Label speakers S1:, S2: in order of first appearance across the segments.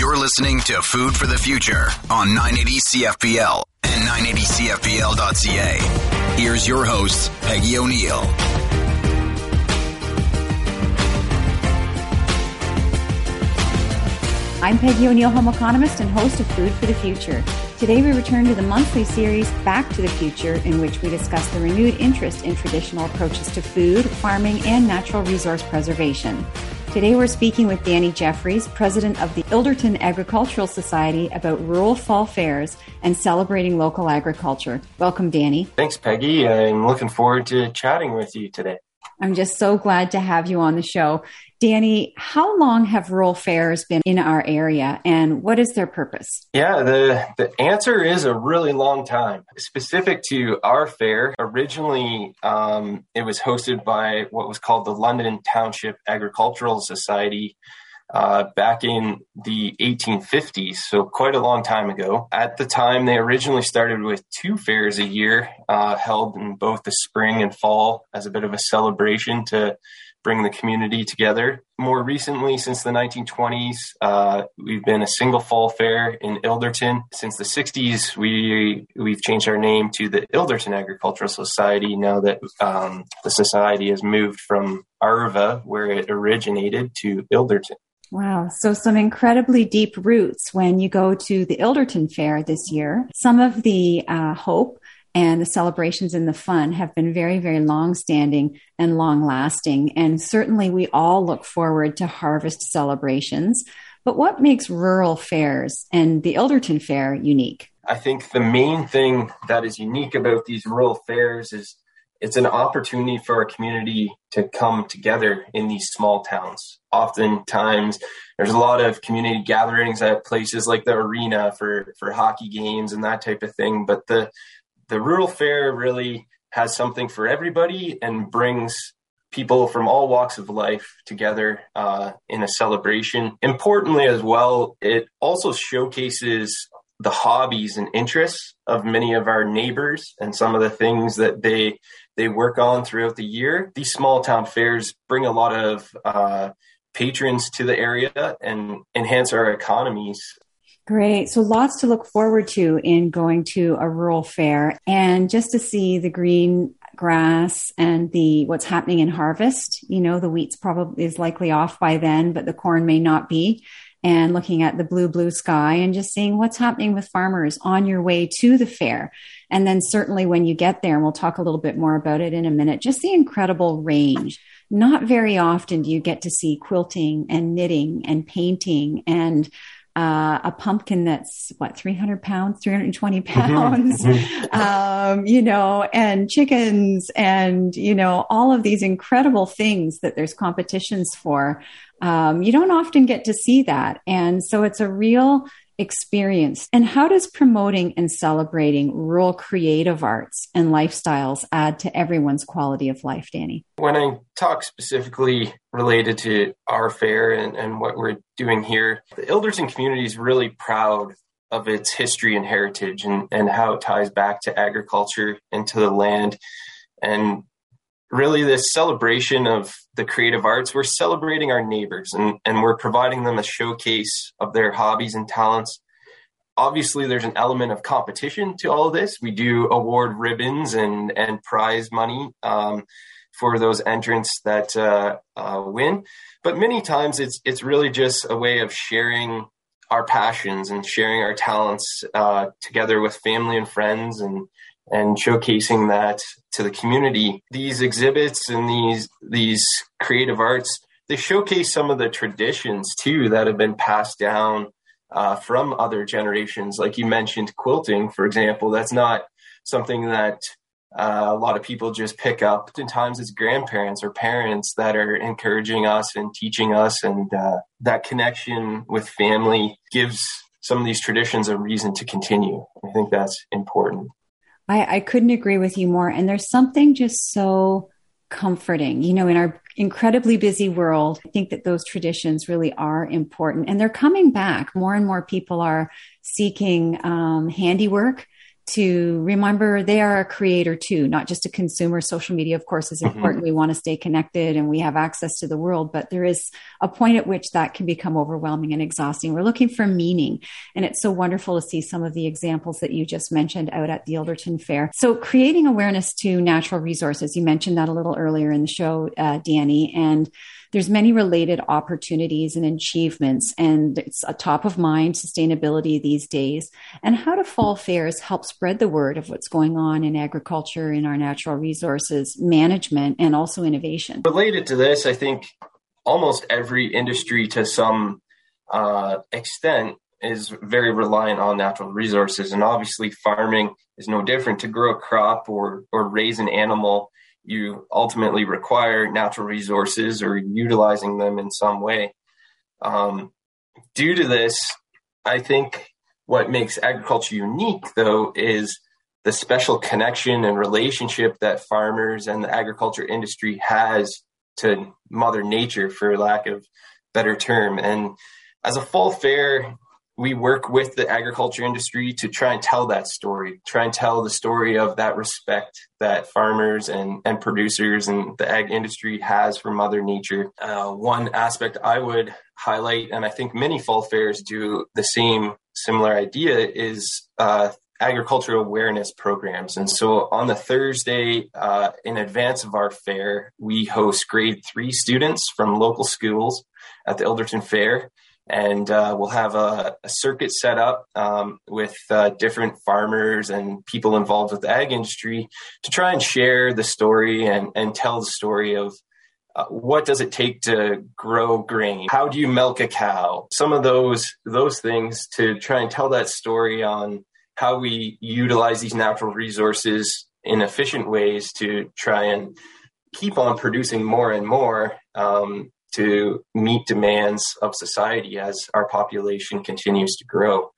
S1: You're listening to Food for the Future on 980 CFPL and 980CFPL.ca. Here's your host, Peggy O'Neill.
S2: I'm Peggy O'Neill, home economist and host of Food for the Future. Today we return to the monthly series Back to the Future, in which we discuss the renewed interest in traditional approaches to food, farming, and natural resource preservation. Today we're speaking with Danny Jeffries, president of the Ilderton Agricultural Society, about rural fall fairs and celebrating local agriculture. Welcome, Danny.
S3: Thanks, Peggy. I'm looking forward to chatting with you today.
S2: I'm just so glad to have you on the show. Danny, how long have rural fairs been in our area and what is their purpose?
S3: Yeah, the, the answer is a really long time. Specific to our fair, originally um, it was hosted by what was called the London Township Agricultural Society uh, back in the 1850s, so quite a long time ago. At the time, they originally started with two fairs a year, uh, held in both the spring and fall as a bit of a celebration to bring the community together. More recently, since the 1920s, uh, we've been a single fall fair in Ilderton. Since the 60s, we we've changed our name to the Ilderton Agricultural Society. Now that um, the society has moved from Arva, where it originated, to Ilderton.
S2: Wow. So some incredibly deep roots when you go to the Ilderton Fair this year. Some of the uh, hope and the celebrations and the fun have been very, very long standing and long lasting. And certainly we all look forward to harvest celebrations. But what makes rural fairs and the Ilderton Fair unique?
S3: I think the main thing that is unique about these rural fairs is it's an opportunity for a community to come together in these small towns. Oftentimes, there's a lot of community gatherings at places like the arena for, for hockey games and that type of thing. But the the rural fair really has something for everybody and brings people from all walks of life together uh, in a celebration. Importantly, as well, it also showcases the hobbies and interests of many of our neighbors and some of the things that they they work on throughout the year. These small town fairs bring a lot of uh, patrons to the area and enhance our economies
S2: Great. So lots to look forward to in going to a rural fair and just to see the green grass and the what's happening in harvest. You know, the wheat's probably is likely off by then, but the corn may not be. And looking at the blue, blue sky and just seeing what's happening with farmers on your way to the fair. And then certainly when you get there, and we'll talk a little bit more about it in a minute, just the incredible range. Not very often do you get to see quilting and knitting and painting and uh, a pumpkin that's what 300 pounds 320 mm-hmm. pounds mm-hmm. um, you know and chickens and you know all of these incredible things that there's competitions for um, you don't often get to see that and so it's a real experience. And how does promoting and celebrating rural creative arts and lifestyles add to everyone's quality of life, Danny?
S3: When I talk specifically related to our fair and, and what we're doing here, the Ilderton community is really proud of its history and heritage and, and how it ties back to agriculture and to the land. And really this celebration of the creative arts we're celebrating our neighbors and, and we're providing them a showcase of their hobbies and talents. Obviously there's an element of competition to all of this. We do award ribbons and and prize money um, for those entrants that uh, uh, win. But many times it's it's really just a way of sharing our passions and sharing our talents uh, together with family and friends and and showcasing that to the community. These exhibits and these these creative arts they showcase some of the traditions too that have been passed down uh, from other generations. Like you mentioned, quilting, for example, that's not something that uh, a lot of people just pick up. Oftentimes, it's grandparents or parents that are encouraging us and teaching us, and uh, that connection with family gives some of these traditions a reason to continue. I think that's important.
S2: I, I couldn't agree with you more. And there's something just so comforting. You know, in our incredibly busy world, I think that those traditions really are important and they're coming back. More and more people are seeking um, handiwork to remember they are a creator too, not just a consumer. Social media, of course, is mm-hmm. important. Mm-hmm. We want to stay connected and we have access to the world, but there is a point at which that can become overwhelming and exhausting. We're looking for meaning. And it's so wonderful to see some of the examples that you just mentioned out at the Ilderton Fair. So creating awareness to natural resources, you mentioned that a little earlier in the show, uh, Danny, and there's many related opportunities and achievements, and it's a top of mind sustainability these days. And how do fall fairs help spread the word of what's going on in agriculture, in our natural resources management, and also innovation?
S3: Related to this, I think almost every industry to some uh, extent is very reliant on natural resources and obviously farming is no different to grow a crop or or raise an animal you ultimately require natural resources or utilizing them in some way. Um, due to this, I think what makes agriculture unique, though, is the special connection and relationship that farmers and the agriculture industry has to Mother Nature, for lack of better term. And as a fall fair, we work with the agriculture industry to try and tell that story, try and tell the story of that respect that farmers and, and producers and the ag industry has for Mother Nature. Uh, one aspect I would highlight, and I think many fall fairs do the same similar idea, is uh, agricultural awareness programs. And so on the Thursday, uh, in advance of our fair, we host grade three students from local schools at the Ilderton Fair and uh, we'll have a, a, circuit set up um, with uh, different farmers and people involved with the ag industry to try and share the story and, and tell the story of uh, what does it take to grow grain? How do you milk a cow? Some of those those things to try and tell that story on how we utilize these natural resources in efficient ways to try and keep on producing more and more um, to meet demands of society as our population continues to grow.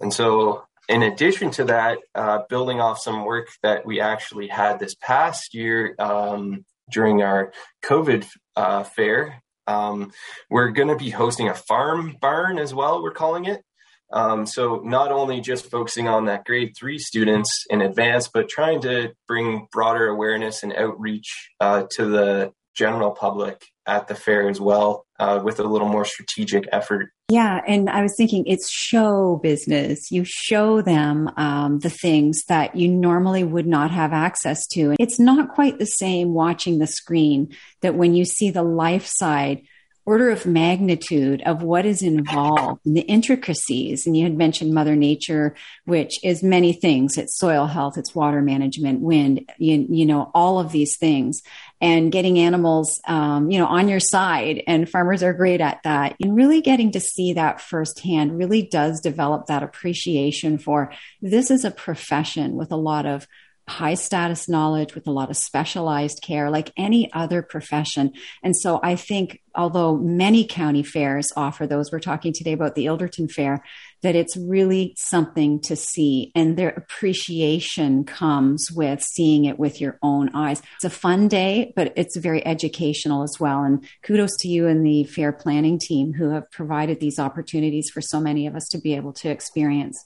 S3: And so, in addition to that, uh, building off some work that we actually had this past year um, during our COVID uh, fair, um, we're going to be hosting a farm barn as well, we're calling it. Um, so, not only just focusing on that grade three students in advance, but trying to bring broader awareness and outreach uh, to the general public at the fair as well uh, with a little more strategic effort.
S2: Yeah, and I was thinking it's show business. You show them um, the things that you normally would not have access to. It's not quite the same watching the screen that when you see the life side order of magnitude of what is involved in the intricacies. And you had mentioned Mother Nature, which is many things. It's soil health, it's water management, wind, you, you know, all of these things and getting animals, um, you know, on your side. And farmers are great at that. And really getting to see that firsthand really does develop that appreciation for this is a profession with a lot of high status knowledge with a lot of specialized care like any other profession. And so I think although many county fairs offer those, we're talking today about the Ilderton Fair, that it's really something to see and their appreciation comes with seeing it with your own eyes. It's a fun day, but it's very educational as well. And kudos to you and the fair planning team who have provided these opportunities for so many of us to be able to experience.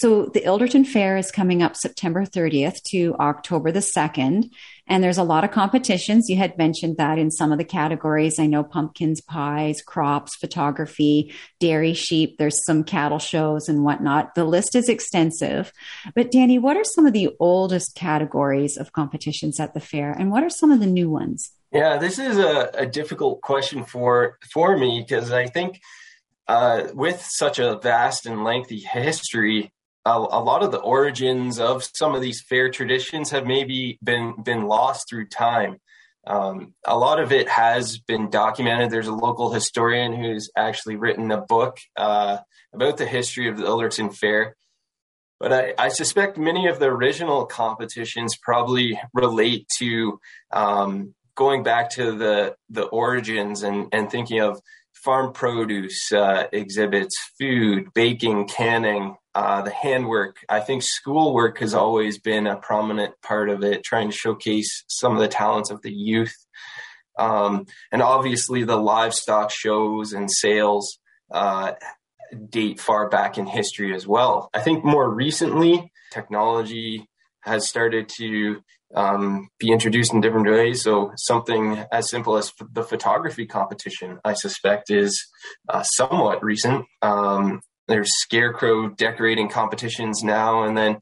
S2: So the Ilderton Fair is coming up September 30th to October the 2nd. And there's a lot of competitions. You had mentioned that in some of the categories. I know pumpkins, pies, crops, photography, dairy, sheep. There's some cattle shows and whatnot. The list is extensive. But Danny, what are some of the oldest categories of competitions at the fair? And what are some of the new ones?
S3: Yeah, this is a, a difficult question for for me because I think uh, with such a vast and lengthy history, a, a, lot of the origins of some of these fair traditions have maybe been been lost through time. Um, a lot of it has been documented. There's a local historian who's actually written a book uh, about the history of the Ilderton Fair. But I, I, suspect many of the original competitions probably relate to um, going back to the the origins and, and thinking of farm produce uh, exhibits, food, baking, canning, uh, the handwork. I think schoolwork has always been a prominent part of it, trying to showcase some of the talents of the youth. Um, and obviously, the livestock shows and sales uh, date far back in history as well. I think more recently, technology has started to um, be introduced in different ways. So something as simple as the photography competition, I suspect, is uh, somewhat recent. Um, there's scarecrow decorating competitions now, and then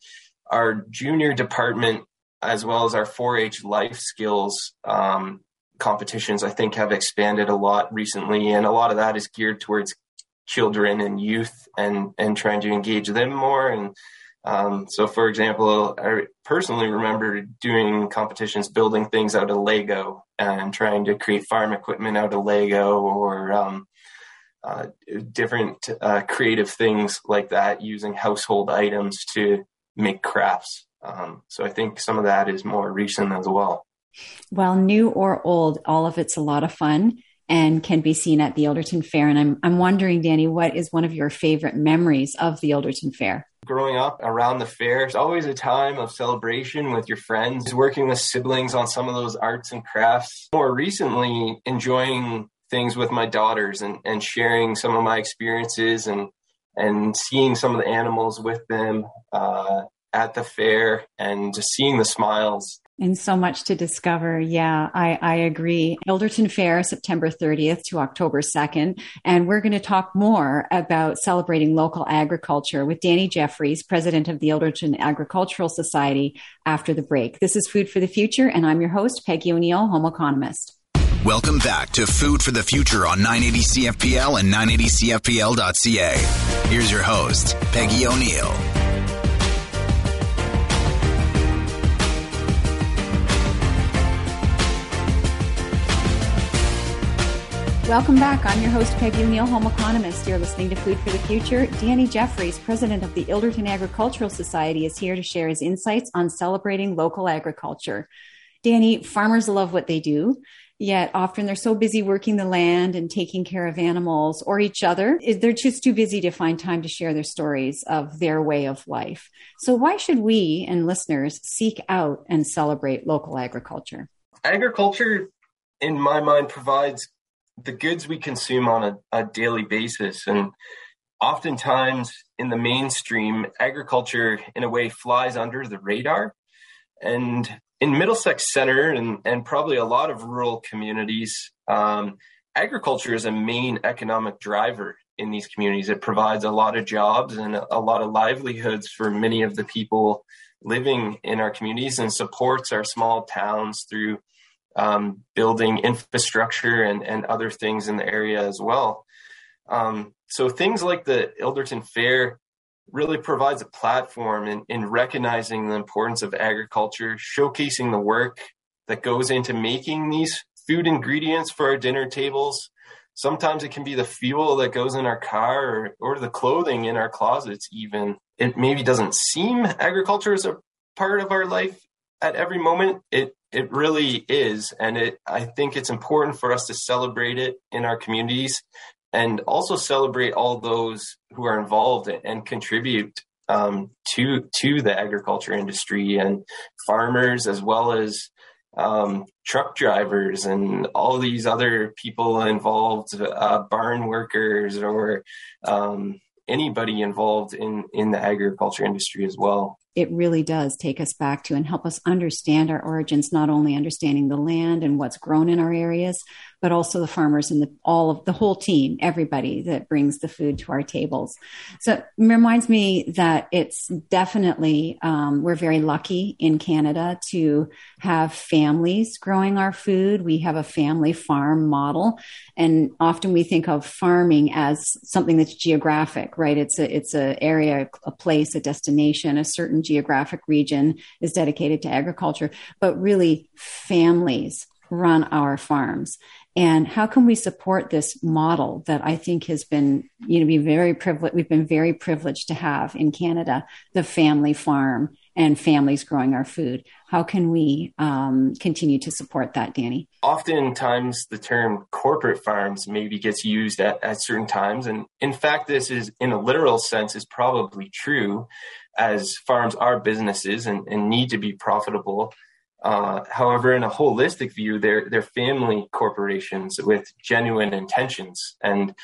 S3: our junior department, as well as our 4-H life skills um, competitions, I think have expanded a lot recently, and a lot of that is geared towards children and youth and and trying to engage them more and um, so, for example, I personally remember doing competitions, building things out of Lego and trying to create farm equipment out of Lego or um, uh, different uh, creative things like that using household items to make crafts. Um, so, I think some of that is more recent as well.
S2: Well, new or old, all of it's a lot of fun and can be seen at the Ilderton Fair. And I'm, I'm wondering, Danny, what is one of your favorite memories of the Ilderton Fair?
S3: Growing up around the fair, it's always a time of celebration with your friends, working with siblings on some of those arts and crafts. More recently, enjoying things with my daughters and, and sharing some of my experiences and and seeing some of the animals with them uh, at the fair and just seeing the smiles
S2: and so much to discover. Yeah, I, I agree. Ilderton Fair, September 30th to October 2nd. And we're going to talk more about celebrating local agriculture with Danny Jeffries, president of the Ilderton Agricultural Society, after the break. This is Food for the Future, and I'm your host, Peggy O'Neill, home economist.
S1: Welcome back to Food for the Future on 980 CFPL and 980CFPL.ca. Here's your host, Peggy O'Neill.
S2: Welcome back. I'm your host, Peggy O'Neill, home economist. You're listening to Food for the Future. Danny Jeffries, president of the Ilderton Agricultural Society, is here to share his insights on celebrating local agriculture. Danny, farmers love what they do, yet often they're so busy working the land and taking care of animals or each other. They're just too busy to find time to share their stories of their way of life. So, why should we and listeners seek out and celebrate local agriculture?
S3: Agriculture, in my mind, provides the goods we consume on a, a daily basis. And oftentimes in the mainstream, agriculture in a way flies under the radar. And in Middlesex Center and, and probably a lot of rural communities, um, agriculture is a main economic driver in these communities. It provides a lot of jobs and a lot of livelihoods for many of the people living in our communities and supports our small towns through um, building infrastructure and, and other things in the area as well. Um, so things like the Ilderton Fair really provides a platform in, in recognizing the importance of agriculture, showcasing the work that goes into making these food ingredients for our dinner tables. Sometimes it can be the fuel that goes in our car or, or the clothing in our closets, even. It maybe doesn't seem agriculture is a part of our life at every moment. It it really is, and it. I think it's important for us to celebrate it in our communities, and also celebrate all those who are involved and contribute um, to to the agriculture industry and farmers as well as um, truck drivers and all these other people involved, uh, barn workers or um, anybody involved in in the agriculture industry as well
S2: it really does take us back to and help us understand our origins, not only understanding the land and what's grown in our areas, but also the farmers and the, all of the whole team, everybody that brings the food to our tables. So it reminds me that it's definitely, um, we're very lucky in Canada to have families growing our food. We have a family farm model. And often we think of farming as something that's geographic, right? It's a, it's a area, a place, a destination, a certain geographic region is dedicated to agriculture, but really families run our farms and how can we support this model that I think has been, you know, be very privileged. We've been very privileged to have in Canada, the family farm and families growing our food. How can we um, continue to support that, Danny?
S3: Oftentimes, the term corporate farms maybe gets used at, at certain times, and in fact, this is in a literal sense is probably true, as farms are businesses and, and need to be profitable Uh, however, in a holistic view, they're they're family corporations with genuine intentions, and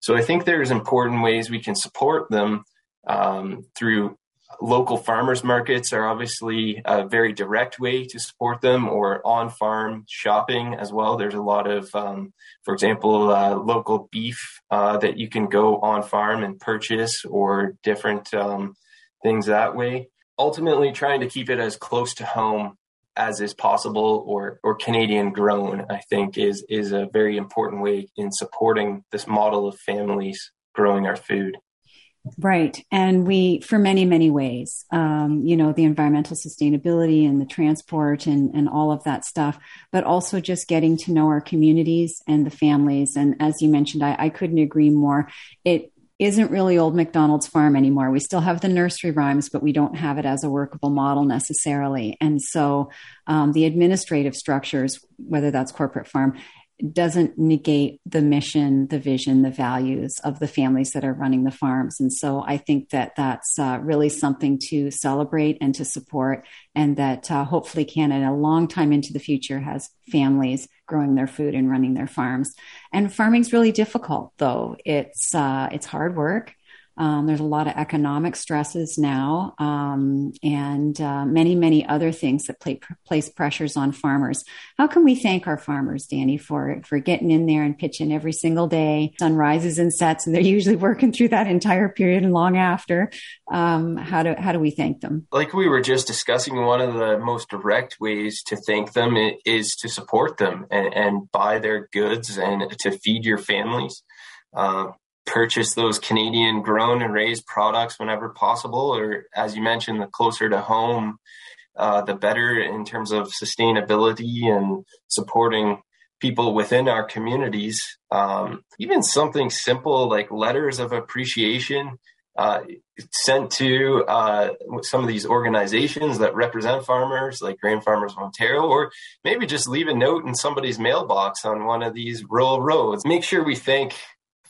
S3: so I think there's important ways we can support them um, through local farmers markets are obviously a very direct way to support them or on farm shopping as well. There's a lot of um, for example uh, local beef uh, that you can go on farm and purchase or different um, things that way. Ultimately trying to keep it as close to home as is possible or or Canadian grown, I think is is a very important way in supporting this model of families growing our food.
S2: Right. And we, for many, many ways, um, you know, the environmental sustainability and the transport and, and all of that stuff, but also just getting to know our communities and the families. And as you mentioned, I, I couldn't agree more. It, isn't really old MacDonald's farm anymore. We still have the nursery rhymes, but we don't have it as a workable model necessarily. And so um, the administrative structures, whether that's corporate farm, doesn't negate the mission, the vision, the values of the families that are running the farms. And so I think that that's uh, really something to celebrate and to support, and that uh, hopefully Canada, a long time into the future, has families growing their food and running their farms. And farming's really difficult, though. It's uh, it's hard work. Um, there's a lot of economic stresses now, um, and uh, many, many other things that play, place pressures on farmers. How can we thank our farmers, Danny, for for getting in there and pitching every single day? Sun rises and sets, and they're usually working through that entire period and long after. Um, how do how do we thank them?
S3: Like we were just discussing, one of the most direct ways to thank them is to support them and, and buy their goods and to feed your families. Uh, purchase those Canadian grown and raised products whenever possible, or as you mentioned, the closer to home, uh, the better in terms of sustainability and supporting people within our communities. Um, even something simple like letters of appreciation uh, sent to uh, some of these organizations that represent farmers, like Grain Farmers of Ontario, or maybe just leave a note in somebody's mailbox on one of these rural roads. Make sure we thank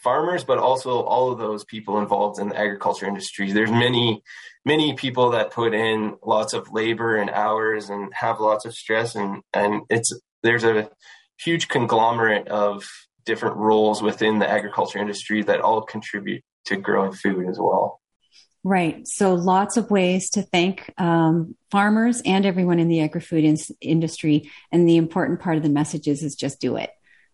S3: farmers, but also all of those people involved in the agriculture industry. There's many, many people that put in lots of labor and hours and have lots of stress, and and it's there's a huge conglomerate of different roles within the agriculture industry that all contribute to growing food as well.
S2: Right. So lots of ways to thank um, farmers and everyone in the agri-food in- industry. And the important part of the message is, is just do it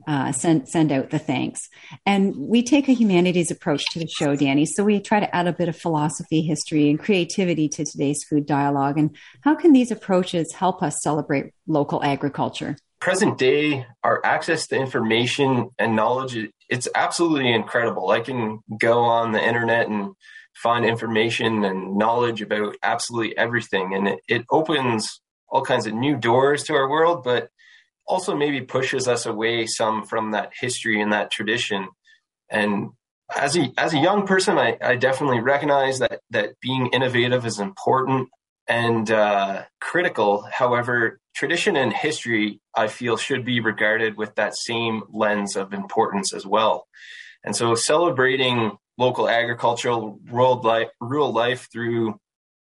S2: uh, send send out the thanks. And we take a humanities approach to the show, Danny. So we try to add a bit of philosophy, history, and creativity to today's food dialogue. And how can these approaches help us celebrate local agriculture?
S3: Present day, our access to information and knowledge it's absolutely incredible. I can go on the internet and find information and knowledge about absolutely everything, and it, it opens all kinds of new doors to our world, but also maybe pushes us away some from that history and that tradition. And as a as a young person, I, I definitely recognize that that being innovative is important and uh, critical. However, tradition and history, I feel, should be regarded with that same lens of importance as well. And so, celebrating local agricultural rural life, rural life through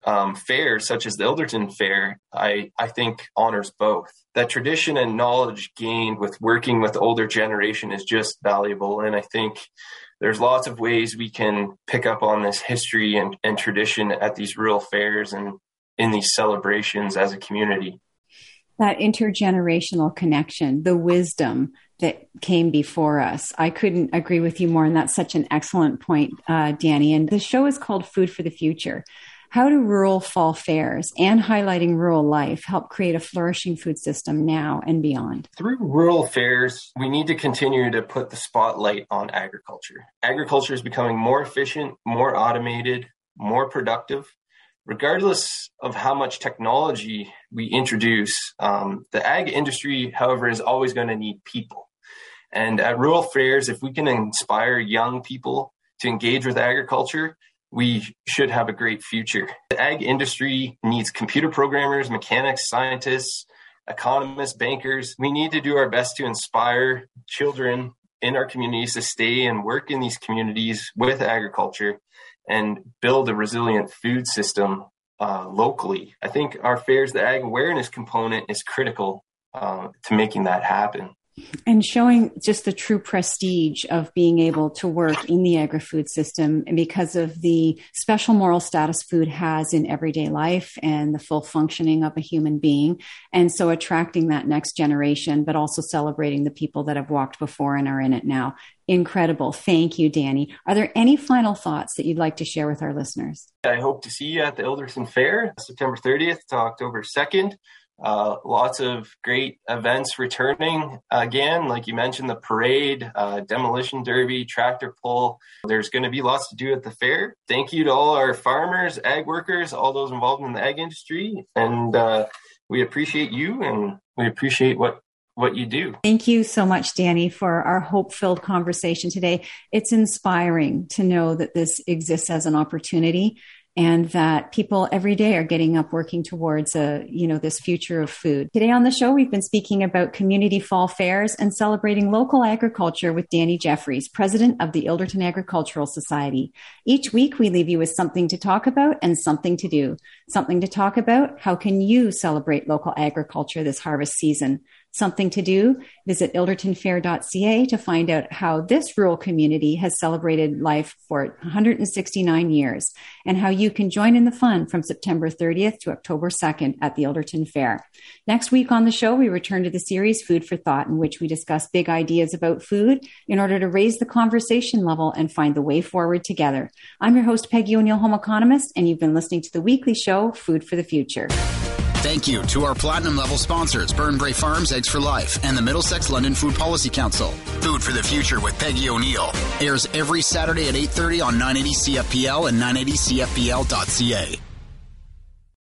S3: um, fairs such as the Ilderton Fair, I, I think honors both. That tradition and knowledge gained with working with older generation is just valuable. And I think there's lots of ways we can pick up on this history and, and tradition at these rural fairs and in these celebrations as a community.
S2: That intergenerational connection, the wisdom that came before us. I couldn't agree with you more. And that's such an excellent point, uh, Danny. And the show is called Food for the Future. How do rural fall fairs and highlighting rural life help create a flourishing food system now and beyond?
S3: Through rural fairs, we need to continue to put the spotlight on agriculture. Agriculture is becoming more efficient, more automated, more productive. Regardless of how much technology we introduce, um, the ag industry, however, is always going to need people. And at rural fairs, if we can inspire young people to engage with agriculture, we should have a great future. The ag industry needs computer programmers, mechanics, scientists, economists, bankers. We need to do our best to inspire children in our communities to stay and work in these communities with agriculture and build a resilient food system uh, locally. I think our fairs, the ag awareness component is critical uh, to making that happen
S2: and showing just the true prestige of being able to work in the agri-food system and because of the special moral status food has in everyday life and the full functioning of a human being. And so attracting that next generation but also celebrating the people that have walked before and are in it now. Incredible. Thank you danny. Are there any final thoughts that you'd like to share with our listeners?
S3: I hope to see you at the Ilderton fair september 30th to october 2nd uh, lots of great events returning again, like you mentioned, the parade, uh, demolition derby, tractor pull. There's going to be lots to do at the fair. Thank you to all our farmers, ag workers, all those involved in the ag industry, and uh, we appreciate you and we appreciate what what you do.
S2: Thank you so much, Danny, for our hope filled conversation today. It's inspiring to know that this exists as an opportunity and that people every day are getting up working towards a you know this future of food. Today on the show we've been speaking about community fall fairs and celebrating local agriculture with danny jeffries president of the ilderton agricultural society. Each week we leave you with something to talk about and something to do. Something to talk about how can you celebrate local agriculture this harvest season something to do, visit ildertonfair.ca to find out how this rural community has celebrated life for 169 years and how you can join in the fun from September 30th to October 2nd at the Ilderton Fair. Next week on the show, we return to the series Food for Thought, in which we discuss big ideas about food in order to raise the conversation level and find the way forward together. I'm your host, Peggy O'Neill, home economist, and you've been listening to the weekly show, Food for the Future.
S1: Thank you to our platinum level sponsors, Burnbrae Farms, Eggs for Life, and the Middlesex London Food Policy Council. Food for the Future with Peggy O'Neill airs every Saturday at 8.30 on 980 CFPL and 980CFPL.ca.